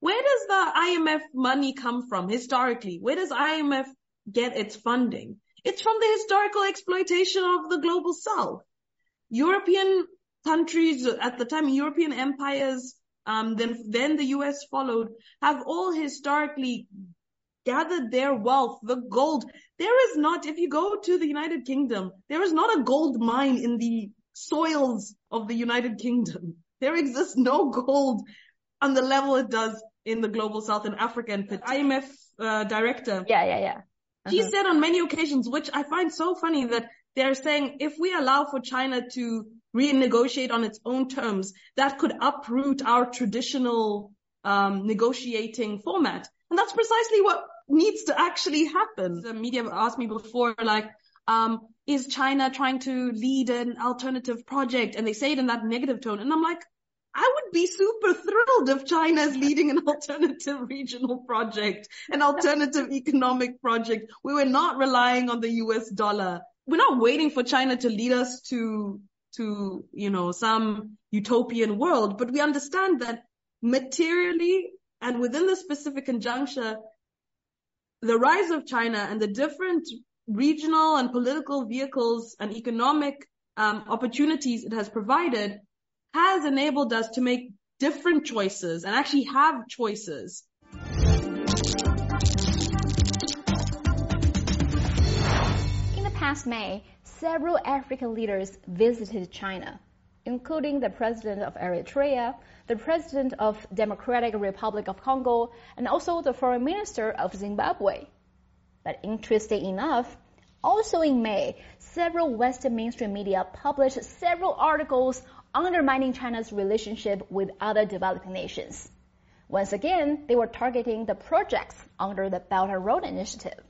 Where does the IMF money come from historically? Where does IMF get its funding? It's from the historical exploitation of the global south. European countries at the time, European empires, um, then, then the US followed, have all historically gathered their wealth, the gold. There is not, if you go to the United Kingdom, there is not a gold mine in the soils of the United Kingdom. There exists no gold on the level it does in the global south in Africa and IMF uh, director. Yeah, yeah, yeah. Uh-huh. He said on many occasions, which I find so funny that they're saying if we allow for China to renegotiate on its own terms, that could uproot our traditional um, negotiating format. And that's precisely what needs to actually happen. The media asked me before, like, um, is China trying to lead an alternative project? And they say it in that negative tone. And I'm like, I would be super thrilled if China is leading an alternative regional project, an alternative economic project. We were not relying on the US dollar. We're not waiting for China to lead us to, to, you know, some utopian world, but we understand that materially and within the specific conjuncture, the rise of China and the different regional and political vehicles and economic um, opportunities it has provided has enabled us to make different choices and actually have choices. In the past May, several African leaders visited China, including the president of Eritrea, the president of Democratic Republic of Congo, and also the foreign minister of Zimbabwe. But interesting enough, also in May, several Western mainstream media published several articles undermining China's relationship with other developing nations. Once again, they were targeting the projects under the Belt and Road Initiative.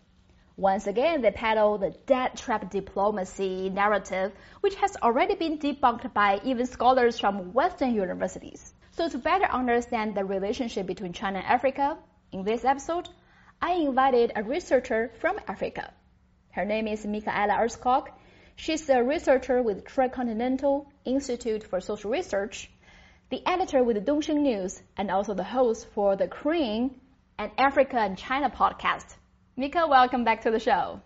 Once again, they peddle the debt trap diplomacy narrative, which has already been debunked by even scholars from Western universities. So to better understand the relationship between China and Africa, in this episode, I invited a researcher from Africa. Her name is Mikaela Erskog. She's a researcher with Tricontinental Institute for Social Research, the editor with the Dongsheng News, and also the host for the Crane and Africa and China podcast. Mika, welcome back to the show.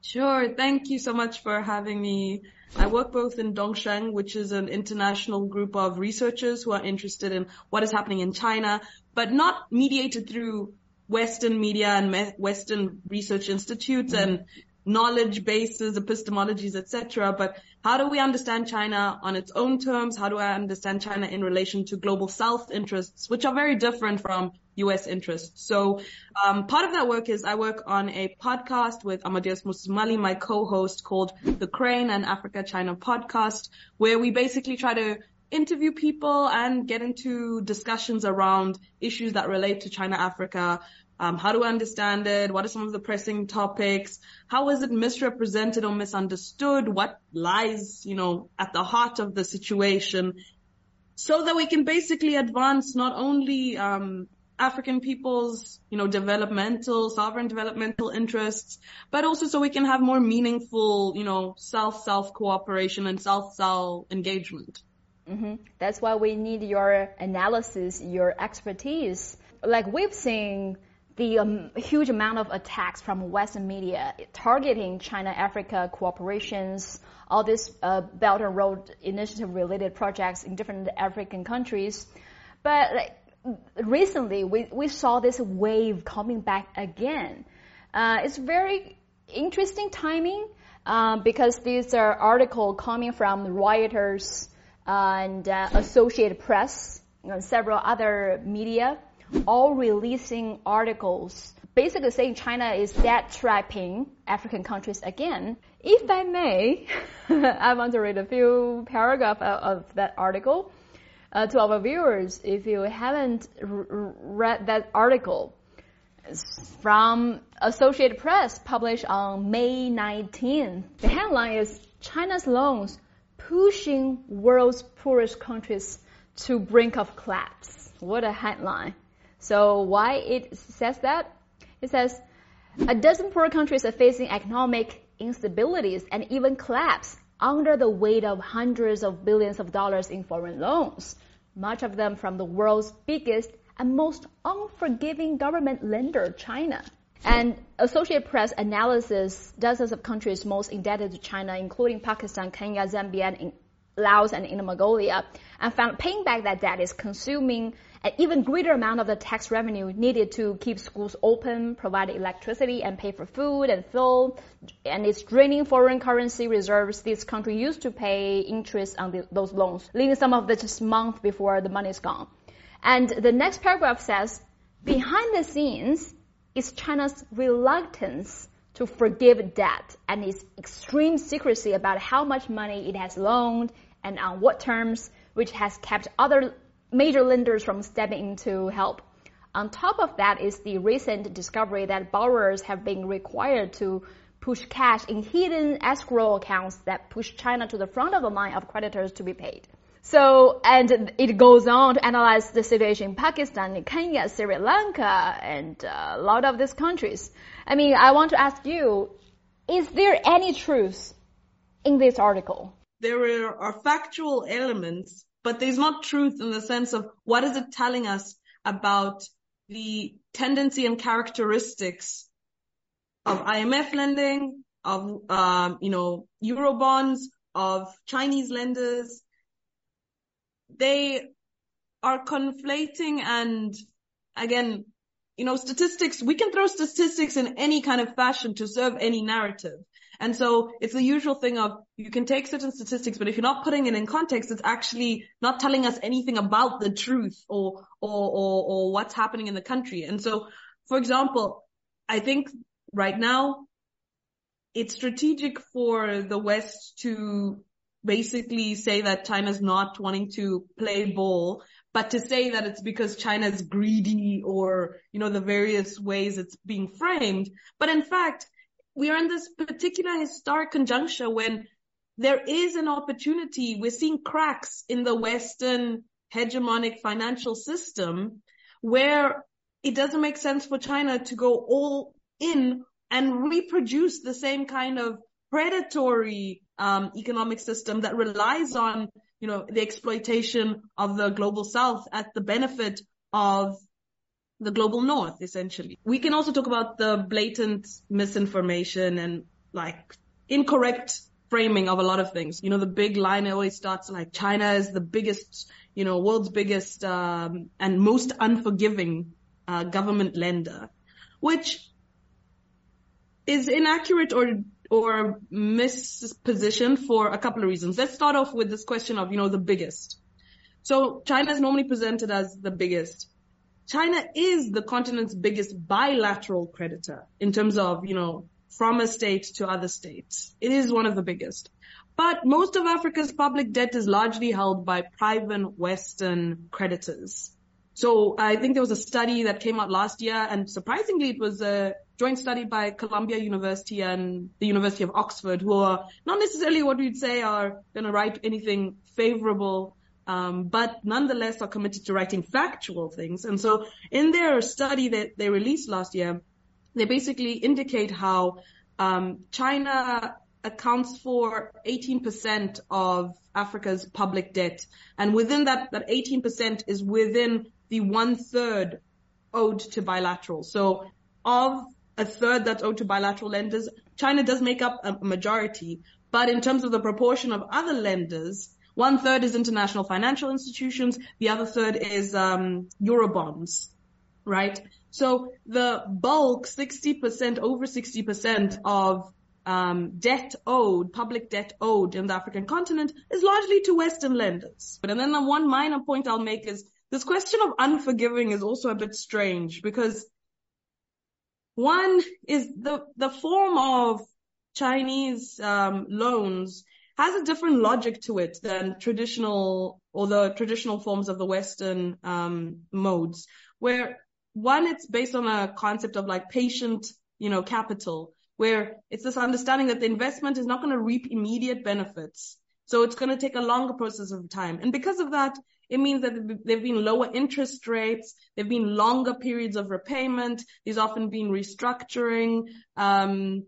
Sure. Thank you so much for having me. I work both in Dongsheng, which is an international group of researchers who are interested in what is happening in China, but not mediated through Western media and Western research institutes and knowledge bases, epistemologies, etc. But how do we understand China on its own terms? How do I understand China in relation to global South interests, which are very different from U.S. interests? So um, part of that work is I work on a podcast with Amadeus Musumali, my co-host, called the Crane and Africa China podcast, where we basically try to interview people and get into discussions around issues that relate to China Africa, um, how do I understand it? What are some of the pressing topics? How is it misrepresented or misunderstood? What lies, you know, at the heart of the situation? So that we can basically advance not only um, African people's, you know, developmental, sovereign developmental interests, but also so we can have more meaningful, you know, self-self cooperation and self-self engagement. Mm-hmm. That's why we need your analysis, your expertise. Like we've seen the um, huge amount of attacks from Western media targeting China-Africa cooperations, all these uh, Belt and Road Initiative related projects in different African countries. But like, recently, we, we saw this wave coming back again. Uh, it's very interesting timing uh, because these are articles coming from Reuters and uh, Associated Press, and several other media all releasing articles basically saying China is debt trapping African countries again. If I may, I want to read a few paragraphs of that article uh, to our viewers. If you haven't read that article, it's from Associated Press published on May 19. The headline is China's loans pushing world's poorest countries to brink of collapse. What a headline. So why it says that? It says a dozen poor countries are facing economic instabilities and even collapse under the weight of hundreds of billions of dollars in foreign loans, much of them from the world's biggest and most unforgiving government lender, China. And Associated Press analysis dozens of countries most indebted to China, including Pakistan, Kenya, Zambia, and Laos, and Inner Mongolia, and found paying back that debt is consuming an even greater amount of the tax revenue needed to keep schools open, provide electricity, and pay for food and fuel. And it's draining foreign currency reserves. This country used to pay interest on the, those loans, leaving some of the just month before the money is gone. And the next paragraph says, behind the scenes is China's reluctance to forgive debt and its extreme secrecy about how much money it has loaned and on what terms, which has kept other major lenders from stepping in to help. On top of that is the recent discovery that borrowers have been required to push cash in hidden escrow accounts that push China to the front of the line of creditors to be paid. So, and it goes on to analyze the situation in Pakistan, Kenya, Sri Lanka, and uh, a lot of these countries. I mean, I want to ask you, is there any truth in this article? There are factual elements, but there's not truth in the sense of what is it telling us about the tendency and characteristics of IMF lending, of, um, you know, Eurobonds, of Chinese lenders, they are conflating and again, you know, statistics, we can throw statistics in any kind of fashion to serve any narrative. And so it's the usual thing of you can take certain statistics, but if you're not putting it in context, it's actually not telling us anything about the truth or, or, or, or what's happening in the country. And so, for example, I think right now it's strategic for the West to basically say that China's not wanting to play ball, but to say that it's because China's greedy or, you know, the various ways it's being framed. But in fact, we are in this particular historic conjuncture when there is an opportunity. We're seeing cracks in the Western hegemonic financial system where it doesn't make sense for China to go all in and reproduce the same kind of predatory um, economic system that relies on, you know, the exploitation of the global south at the benefit of the global north, essentially. We can also talk about the blatant misinformation and like incorrect framing of a lot of things. You know, the big line always starts like China is the biggest, you know, world's biggest um, and most unforgiving uh, government lender, which is inaccurate or or mispositioned for a couple of reasons. Let's start off with this question of, you know, the biggest. So China is normally presented as the biggest. China is the continent's biggest bilateral creditor in terms of, you know, from a state to other states. It is one of the biggest. But most of Africa's public debt is largely held by private Western creditors. So I think there was a study that came out last year and surprisingly it was a joint study by Columbia University and the University of Oxford who are not necessarily what we'd say are going to write anything favorable um, but nonetheless are committed to writing factual things. And so in their study that they released last year, they basically indicate how um, China accounts for 18% of Africa's public debt. And within that, that 18% is within the one third owed to bilateral. So of a third that's owed to bilateral lenders, China does make up a majority. But in terms of the proportion of other lenders, one third is international financial institutions. The other third is um, Eurobonds, right? So the bulk, 60%, over 60% of um, debt owed, public debt owed in the African continent is largely to Western lenders. But and then the one minor point I'll make is this question of unforgiving is also a bit strange because one is the the form of Chinese um, loans has a different logic to it than traditional or the traditional forms of the Western um, modes, where one, it's based on a concept of like patient, you know, capital, where it's this understanding that the investment is not going to reap immediate benefits. So it's going to take a longer process of time. And because of that, it means that there have been lower interest rates. There have been longer periods of repayment. There's often been restructuring. Um,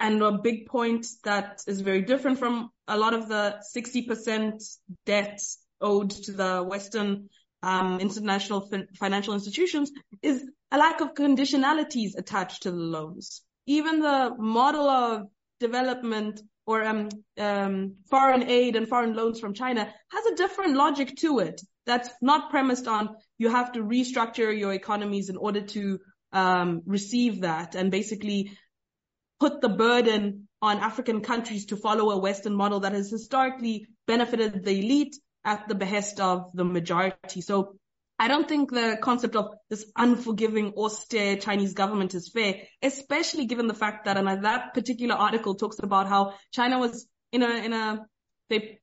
and a big point that is very different from a lot of the 60% debt owed to the Western um, international fin- financial institutions is a lack of conditionalities attached to the loans. Even the model of development or um, um, foreign aid and foreign loans from China has a different logic to it. That's not premised on you have to restructure your economies in order to um, receive that and basically put the burden on African countries to follow a Western model that has historically benefited the elite at the behest of the majority. So I don't think the concept of this unforgiving, austere Chinese government is fair, especially given the fact that, and that particular article talks about how China was in a, in a, they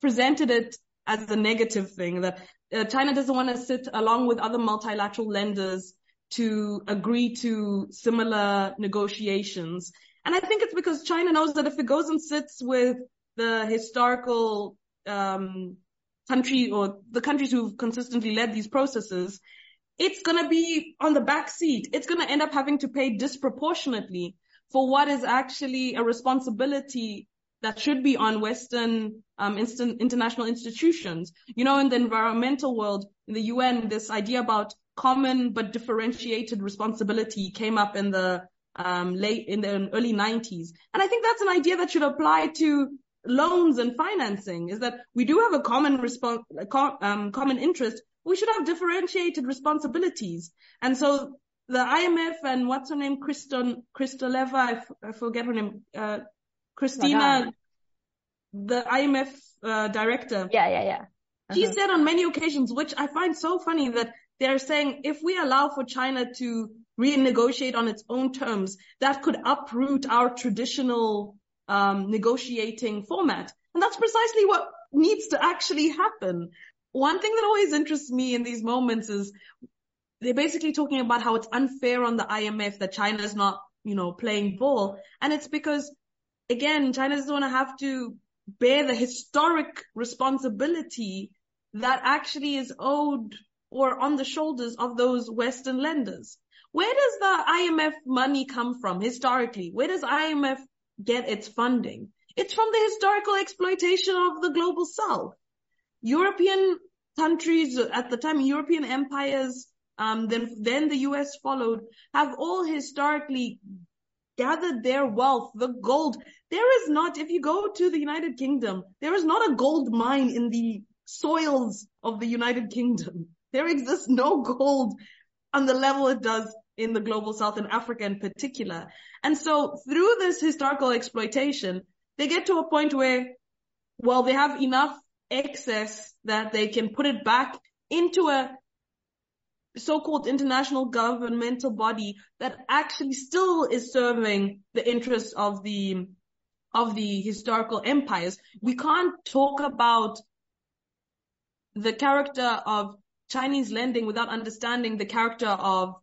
presented it as a negative thing that uh, China doesn't want to sit along with other multilateral lenders to agree to similar negotiations. And I think it's because China knows that if it goes and sits with the historical um, country or the countries who've consistently led these processes, it's going to be on the back seat. It's going to end up having to pay disproportionately for what is actually a responsibility that should be on Western um, instant, international institutions. You know, in the environmental world, in the UN, this idea about common but differentiated responsibility came up in the um, late in the early 90s, and I think that's an idea that should apply to loans and financing is that we do have a common response, um, common interest. We should have differentiated responsibilities. And so the IMF and what's her name, Kriston, Kristoleva, I, f- I forget her name, uh, Christina, the IMF, uh, director. Yeah, yeah, yeah. Uh-huh. She said on many occasions, which I find so funny that they're saying if we allow for China to renegotiate on its own terms, that could uproot our traditional um, negotiating format. And that's precisely what needs to actually happen. One thing that always interests me in these moments is they're basically talking about how it's unfair on the IMF that China is not, you know, playing ball. And it's because, again, China doesn't want to have to bear the historic responsibility that actually is owed or on the shoulders of those Western lenders. Where does the IMF money come from historically? Where does IMF get its funding. It's from the historical exploitation of the global south. European countries at the time, European empires, um, then, then the US followed, have all historically gathered their wealth, the gold. There is not, if you go to the United Kingdom, there is not a gold mine in the soils of the United Kingdom. There exists no gold on the level it does in the global south and Africa in particular. And so through this historical exploitation, they get to a point where, well, they have enough excess that they can put it back into a so-called international governmental body that actually still is serving the interests of the of the historical empires. We can't talk about the character of Chinese lending without understanding the character of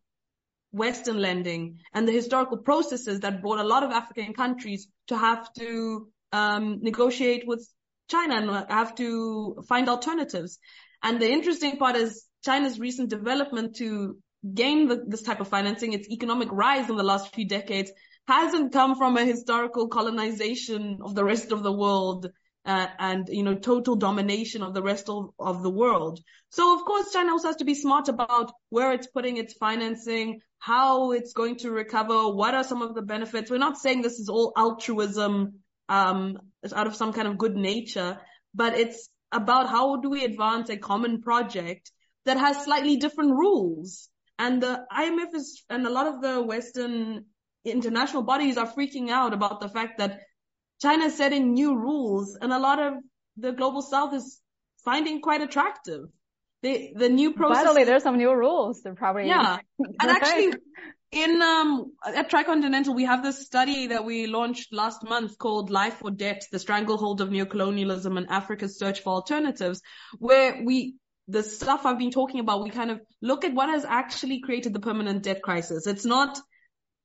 Western lending and the historical processes that brought a lot of African countries to have to um, negotiate with China and have to find alternatives. And the interesting part is China's recent development to gain the, this type of financing, its economic rise in the last few decades hasn't come from a historical colonization of the rest of the world uh, and you know total domination of the rest of, of the world. So of course China also has to be smart about where it's putting its financing, how it's going to recover, what are some of the benefits. We're not saying this is all altruism um, out of some kind of good nature, but it's about how do we advance a common project that has slightly different rules. And the IMF is, and a lot of the Western international bodies are freaking out about the fact that China setting new rules and a lot of the global south is finding quite attractive. The, the new process. Finally, there's some new rules. They're probably. Yeah. and actually in, um, at Tricontinental, we have this study that we launched last month called Life or Debt, the stranglehold of neocolonialism and Africa's search for alternatives, where we, the stuff I've been talking about, we kind of look at what has actually created the permanent debt crisis. It's not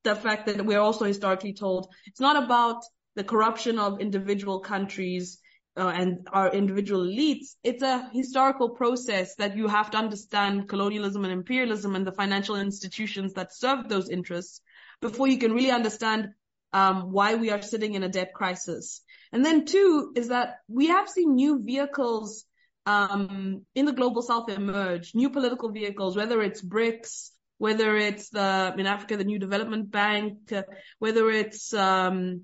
the fact that we're also historically told it's not about the corruption of individual countries uh, and our individual elites. It's a historical process that you have to understand colonialism and imperialism and the financial institutions that serve those interests before you can really understand um, why we are sitting in a debt crisis. And then two is that we have seen new vehicles um, in the global south emerge, new political vehicles, whether it's BRICS, whether it's the, in Africa, the New Development Bank, uh, whether it's, um,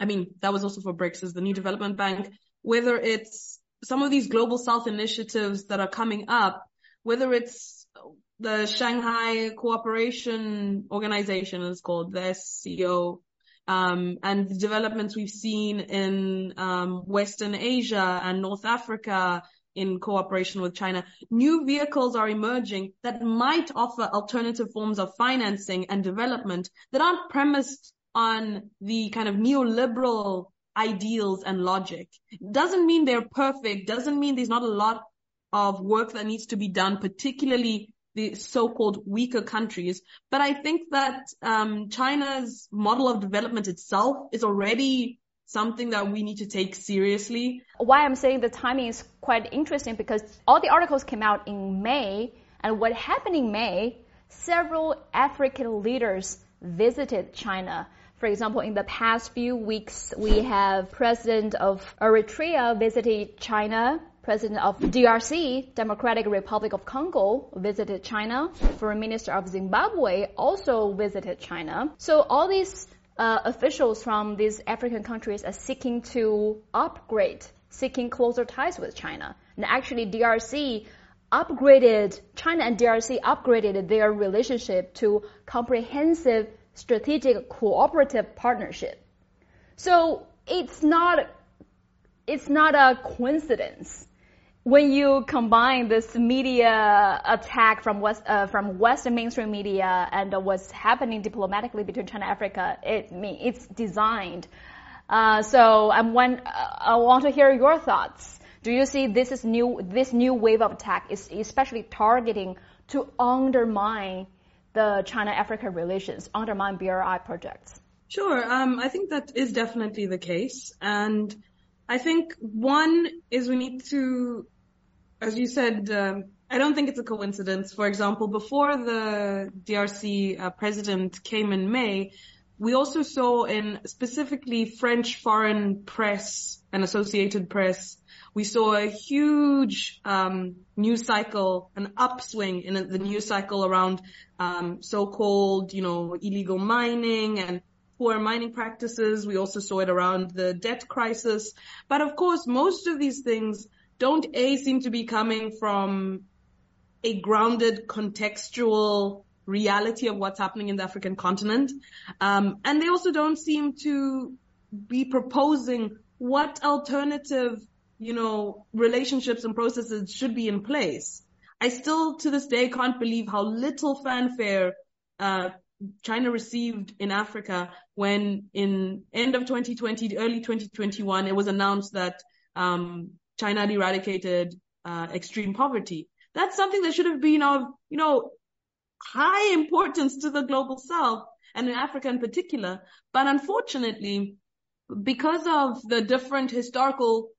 I mean, that was also for BRICS the New Development Bank, whether it's some of these global south initiatives that are coming up, whether it's the Shanghai Cooperation Organization is called, the SCO, um, and the developments we've seen in um, Western Asia and North Africa in cooperation with China. New vehicles are emerging that might offer alternative forms of financing and development that aren't premised on the kind of neoliberal ideals and logic. Doesn't mean they're perfect, doesn't mean there's not a lot of work that needs to be done, particularly the so-called weaker countries. But I think that um, China's model of development itself is already something that we need to take seriously. Why I'm saying the timing is quite interesting because all the articles came out in May, and what happened in May, several African leaders visited China. For example, in the past few weeks, we have President of Eritrea visited China. President of DRC, Democratic Republic of Congo, visited China. Foreign Minister of Zimbabwe also visited China. So all these uh, officials from these African countries are seeking to upgrade, seeking closer ties with China. And actually, DRC upgraded, China and DRC upgraded their relationship to comprehensive strategic cooperative partnership. So it's not, it's not a coincidence when you combine this media attack from West, uh, from Western mainstream media and uh, what's happening diplomatically between China and Africa, it it's designed. Uh, so I'm one, I want to hear your thoughts. Do you see this is new, this new wave of attack is especially targeting to undermine the China-Africa relations, undermine BRI projects? Sure. Um, I think that is definitely the case. And I think one is we need to, as you said, um, I don't think it's a coincidence. For example, before the DRC uh, president came in May, we also saw in specifically French foreign press and Associated Press, we saw a huge um, news cycle, an upswing in the news cycle around um, so-called, you know, illegal mining and poor mining practices. We also saw it around the debt crisis. But of course, most of these things don't A seem to be coming from a grounded contextual reality of what's happening in the African continent. Um, and they also don't seem to be proposing what alternative, you know, relationships and processes should be in place. I still to this day can't believe how little fanfare uh, China received in Africa when in end of 2020, early 2021, it was announced that um, China had eradicated uh, extreme poverty. That's something that should have been of, you know, high importance to the global south and in Africa in particular. But unfortunately, because of the different historical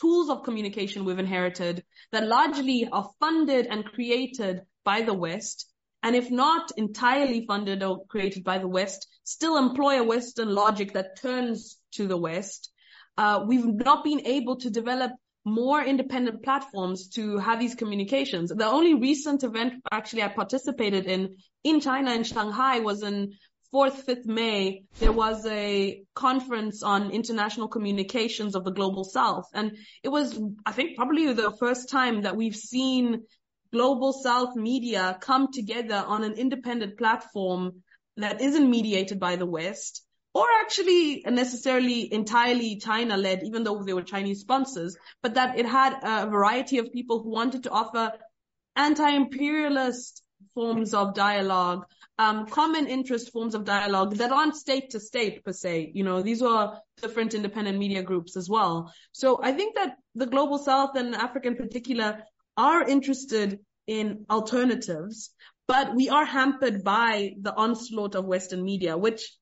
tools of communication we've inherited that largely are funded and created by the West, and if not entirely funded or created by the West, still employ a Western logic that turns to the West. Uh, we've not been able to develop more independent platforms to have these communications. The only recent event actually I participated in in China in Shanghai was in 4th, 5th May, there was a conference on international communications of the global south. And it was, I think, probably the first time that we've seen global South media come together on an independent platform that isn't mediated by the West or actually necessarily entirely China led, even though they were Chinese sponsors, but that it had a variety of people who wanted to offer anti-imperialist forms of dialogue, um, common interest forms of dialogue that aren't state to state per se. You know, these were different independent media groups as well. So I think that the global South and Africa in particular are interested in alternatives, but we are hampered by the onslaught of Western media, which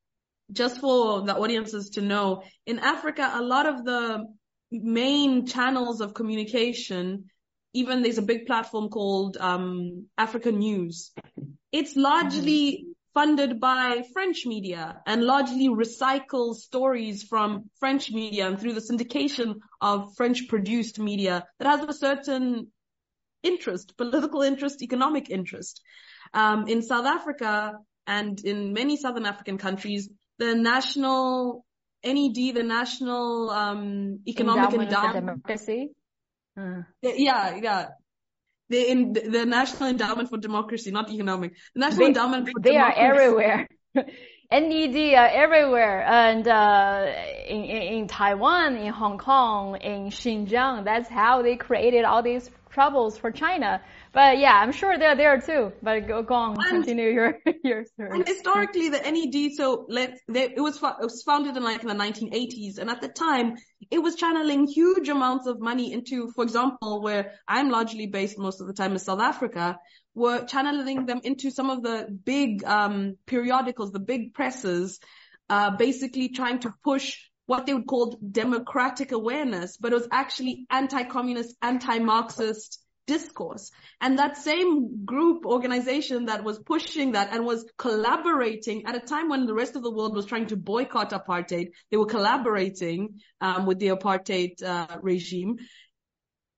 just for the audiences to know, in Africa, a lot of the main channels of communication, even there's a big platform called um, Africa News. It's largely funded by French media and largely recycles stories from French media and through the syndication of French produced media that has a certain interest, political interest, economic interest. Um, in South Africa and in many Southern African countries, the national NED, the National um, Economic Endowment for Democracy. Uh, yeah, yeah, the in the National Endowment for Democracy, not economic, the National they, Endowment for Democracy. they are everywhere. NED are everywhere, and uh, in in Taiwan, in Hong Kong, in Xinjiang. That's how they created all these troubles for China. But yeah, I'm sure they're there too. But go, go on, And- continue your your story. And historically, the NED, so let they, it was it was founded in like in the 1980s, and at the time, it was channeling huge amounts of money into, for example, where I'm largely based most of the time in South Africa, were channeling them into some of the big um, periodicals, the big presses, uh, basically trying to push what they would call democratic awareness, but it was actually anti-communist, anti-Marxist discourse. And that same group organization that was pushing that and was collaborating at a time when the rest of the world was trying to boycott apartheid, they were collaborating um, with the apartheid uh, regime.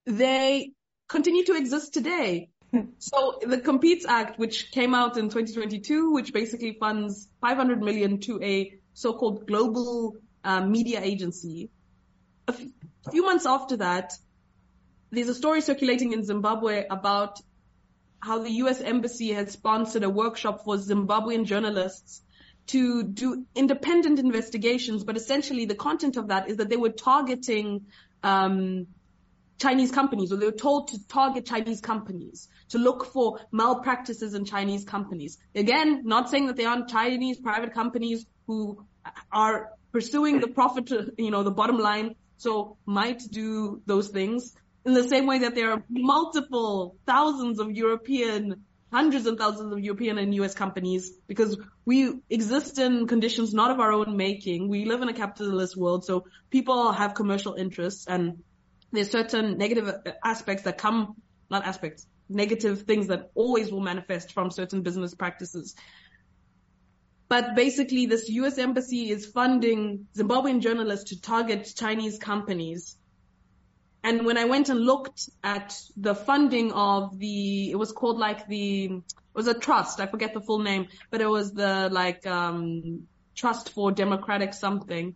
They continue to exist today. So the Competes Act, which came out in 2022, which basically funds 500 million to a so-called global um, media agency. A f- few months after that, there's a story circulating in Zimbabwe about how the US embassy had sponsored a workshop for Zimbabwean journalists to do independent investigations, but essentially the content of that is that they were targeting um, Chinese companies, or they were told to target Chinese companies, to look for malpractices in Chinese companies. Again, not saying that they aren't Chinese private companies who are pursuing the profit, you know, the bottom line, so might do those things. In the same way that there are multiple thousands of European, hundreds and thousands of European and US companies, because we exist in conditions not of our own making. We live in a capitalist world, so people have commercial interests and there's certain negative aspects that come, not aspects, negative things that always will manifest from certain business practices. But basically this US embassy is funding Zimbabwean journalists to target Chinese companies. And when I went and looked at the funding of the, it was called like the, it was a trust, I forget the full name, but it was the like, um, Trust for Democratic something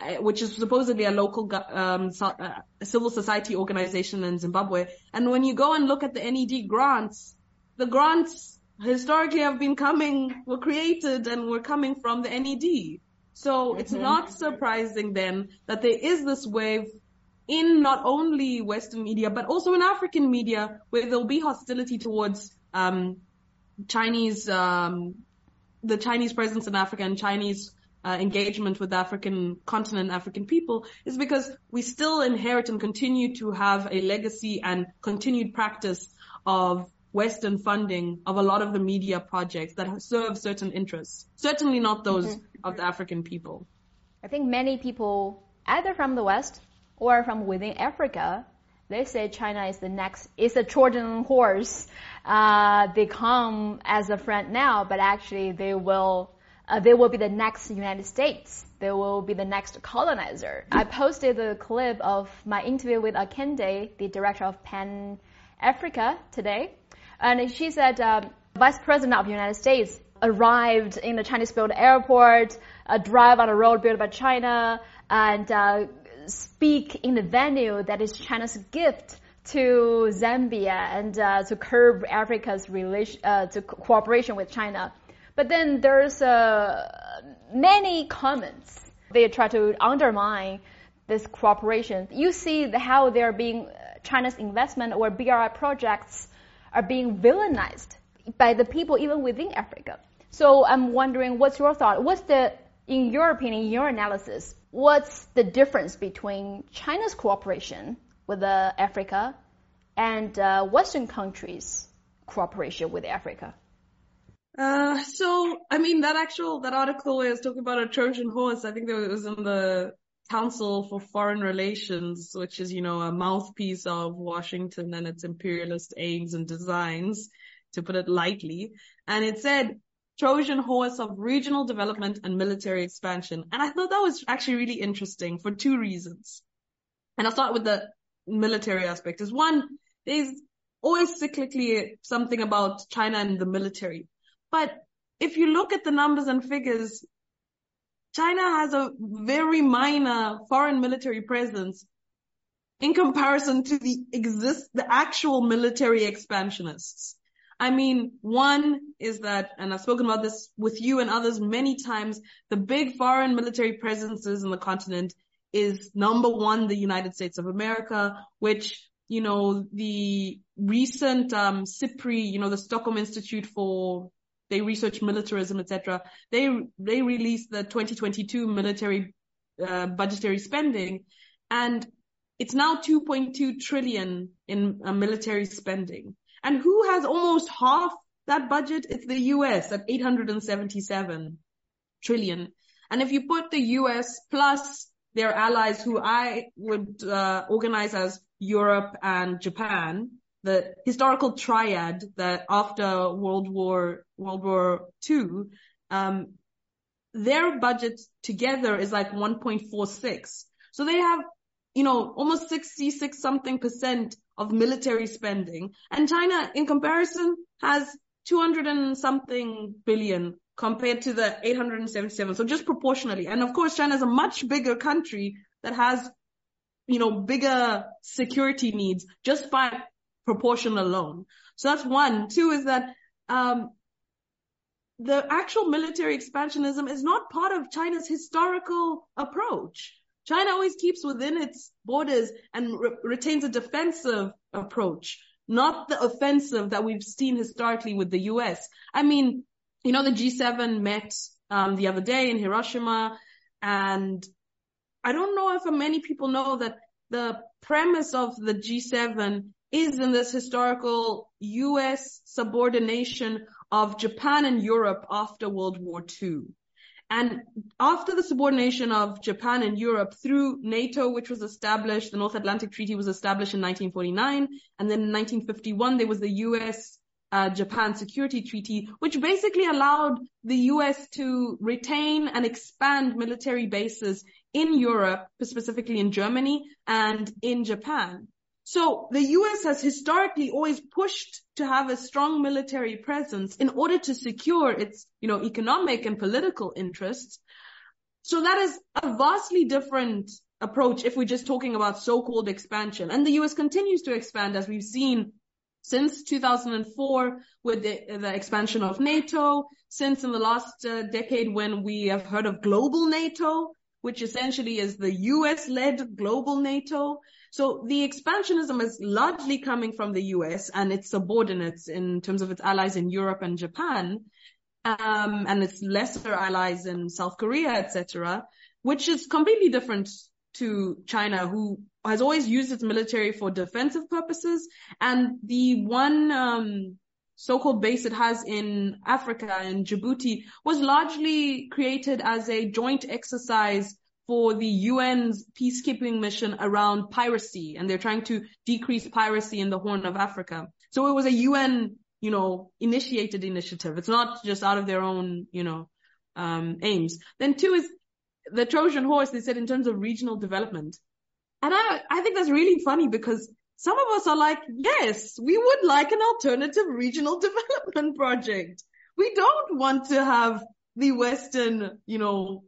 uh, which is supposedly a local um, uh, civil society organization in Zimbabwe. And when you go and look at the NED grants, the grants historically have been coming, were created and were coming from the NED. So it's not surprising then that there is this wave in not only Western media, but also in African media where there'll be hostility towards, um, Chinese, um, the Chinese presence in Africa and Chinese uh, engagement with African continent, African people, is because we still inherit and continue to have a legacy and continued practice of Western funding of a lot of the media projects that serve certain interests. Certainly not those of the African people. I think many people, either from the West or from within Africa, they say China is the next, is a Trojan horse. Uh, they come as a friend now, but actually they will, uh, they will be the next United States. They will be the next colonizer. I posted a clip of my interview with Akende, the director of Pan Africa today. And she said, um, Vice President of the United States arrived in the Chinese-built airport, uh, drive on a road built by China, and uh, speak in the venue that is China's gift to Zambia and uh, to curb Africa's relation, uh, to co- cooperation with China. But then there's uh, many comments. They try to undermine this cooperation. You see the, how they're being China's investment or BRI projects are being villainized by the people even within Africa. So I'm wondering, what's your thought? What's the, in your opinion, in your analysis, what's the difference between China's cooperation with uh, Africa and uh, Western countries' cooperation with Africa? Uh, so, I mean, that actual, that article I was talking about a Trojan horse, I think that was in the Council for Foreign Relations, which is, you know, a mouthpiece of Washington and its imperialist aims and designs, to put it lightly. And it said, Trojan horse of regional development and military expansion. And I thought that was actually really interesting for two reasons. And I'll start with the military aspect is one, there's always cyclically something about China and the military. But if you look at the numbers and figures, China has a very minor foreign military presence in comparison to the exist, the actual military expansionists. I mean, one is that, and I've spoken about this with you and others many times, the big foreign military presences in the continent is number one, the United States of America, which, you know, the recent, um, SIPRI, you know, the Stockholm Institute for, they research militarism, etc. They, they released the 2022 military, uh, budgetary spending and it's now 2.2 trillion in uh, military spending. And who has almost half that budget? It's the US at 877 trillion. And if you put the US plus their allies who I would uh, organize as Europe and Japan, the historical triad that after World War World War II, um, their budget together is like 1.46. So they have you know, almost 66 something percent of military spending. And China, in comparison, has 200 and something billion compared to the 877. So just proportionally. And of course, China is a much bigger country that has, you know, bigger security needs just by proportion alone. So that's one. Two is that, um, the actual military expansionism is not part of China's historical approach. China always keeps within its borders and re- retains a defensive approach, not the offensive that we've seen historically with the US. I mean, you know, the G7 met um, the other day in Hiroshima, and I don't know if many people know that the premise of the G7 is in this historical US subordination of Japan and Europe after World War II. And after the subordination of Japan and Europe through NATO, which was established, the North Atlantic Treaty was established in 1949. And then in 1951, there was the US uh, Japan Security Treaty, which basically allowed the US to retain and expand military bases in Europe, specifically in Germany and in Japan. So the US has historically always pushed to have a strong military presence in order to secure its, you know, economic and political interests. So that is a vastly different approach if we're just talking about so-called expansion. And the US continues to expand as we've seen since 2004 with the, the expansion of NATO, since in the last uh, decade when we have heard of global NATO, which essentially is the US led global NATO. So the expansionism is largely coming from the US and its subordinates in terms of its allies in Europe and Japan, um, and its lesser allies in South Korea, etc., which is completely different to China, who has always used its military for defensive purposes. And the one um, so-called base it has in Africa, in Djibouti, was largely created as a joint exercise for the UN's peacekeeping mission around piracy and they're trying to decrease piracy in the Horn of Africa. So it was a UN, you know, initiated initiative. It's not just out of their own, you know, um, aims. Then two is the Trojan horse, they said in terms of regional development. And I, I think that's really funny because some of us are like, yes, we would like an alternative regional development project. We don't want to have the Western, you know,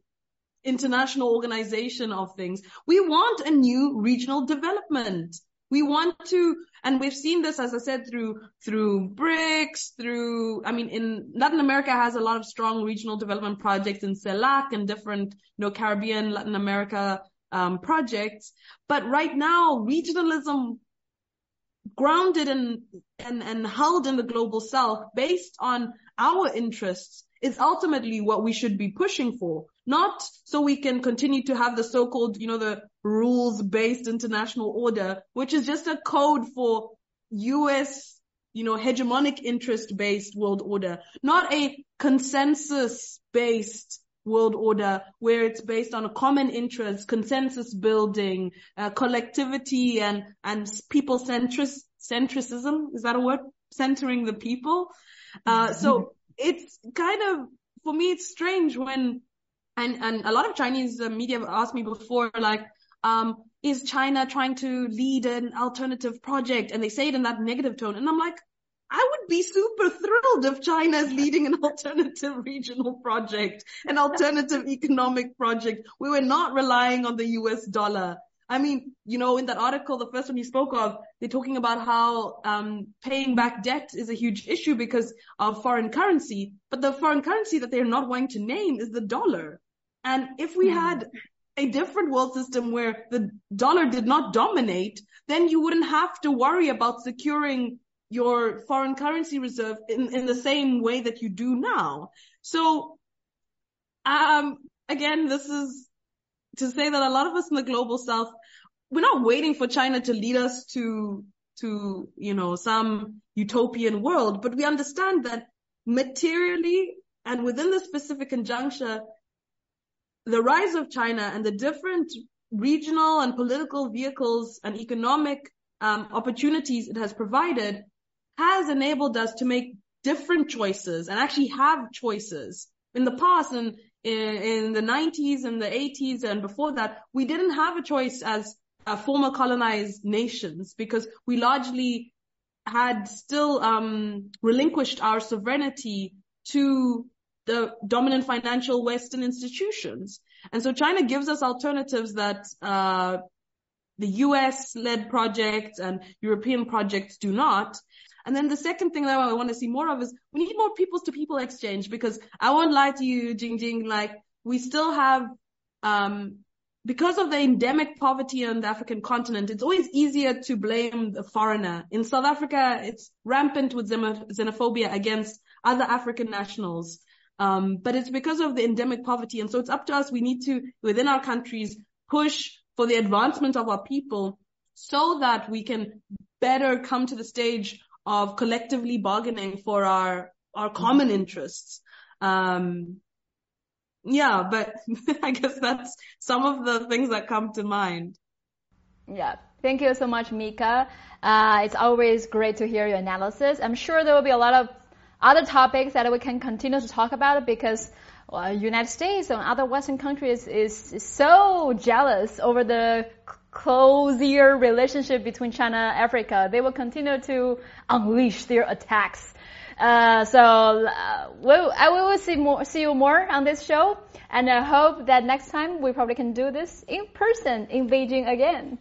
international organization of things. We want a new regional development. We want to, and we've seen this, as I said, through, through BRICS, through, I mean, in Latin America has a lot of strong regional development projects in CELAC and different, you know, Caribbean, Latin America, um, projects. But right now, regionalism grounded and, and, and held in the global south based on our interests is ultimately what we should be pushing for not so we can continue to have the so-called, you know, the rules-based international order, which is just a code for US, you know, hegemonic interest-based world order, not a consensus-based world order where it's based on a common interest, consensus building, uh, collectivity and, and people centric, centricism. Is that a word? Centering the people. Uh, so it's kind of, for me, it's strange when, and, and a lot of Chinese media asked me before, like, um, is China trying to lead an alternative project? And they say it in that negative tone. And I'm like, I would be super thrilled if China is leading an alternative regional project, an alternative economic project. We were not relying on the US dollar. I mean, you know, in that article, the first one you spoke of, they're talking about how um, paying back debt is a huge issue because of foreign currency. But the foreign currency that they're not wanting to name is the dollar. And if we hmm. had a different world system where the dollar did not dominate, then you wouldn't have to worry about securing your foreign currency reserve in, in the same way that you do now. So, um, again, this is to say that a lot of us in the global south, we're not waiting for China to lead us to, to, you know, some utopian world, but we understand that materially and within the specific conjuncture, the rise of China and the different regional and political vehicles and economic um, opportunities it has provided has enabled us to make different choices and actually have choices. In the past and in, in the 90s and the 80s and before that, we didn't have a choice as uh, former colonized nations because we largely had still um, relinquished our sovereignty to the dominant financial Western institutions. And so China gives us alternatives that uh, the US-led projects and European projects do not. And then the second thing that I want to see more of is we need more peoples to people exchange because I won't lie to you, Jingjing, like we still have, um, because of the endemic poverty on the African continent, it's always easier to blame the foreigner. In South Africa, it's rampant with xenophobia against other African nationals. Um, but it's because of the endemic poverty. And so it's up to us. We need to, within our countries, push for the advancement of our people so that we can better come to the stage of collectively bargaining for our, our common mm-hmm. interests. Um, yeah, but I guess that's some of the things that come to mind. Yeah. Thank you so much, Mika. Uh, it's always great to hear your analysis. I'm sure there will be a lot of other topics that we can continue to talk about because well, United States and other Western countries is, is so jealous over the closer relationship between China and Africa. They will continue to unleash their attacks. Uh, so uh, we'll, I will see more, see you more on this show, and I hope that next time we probably can do this in person in Beijing again.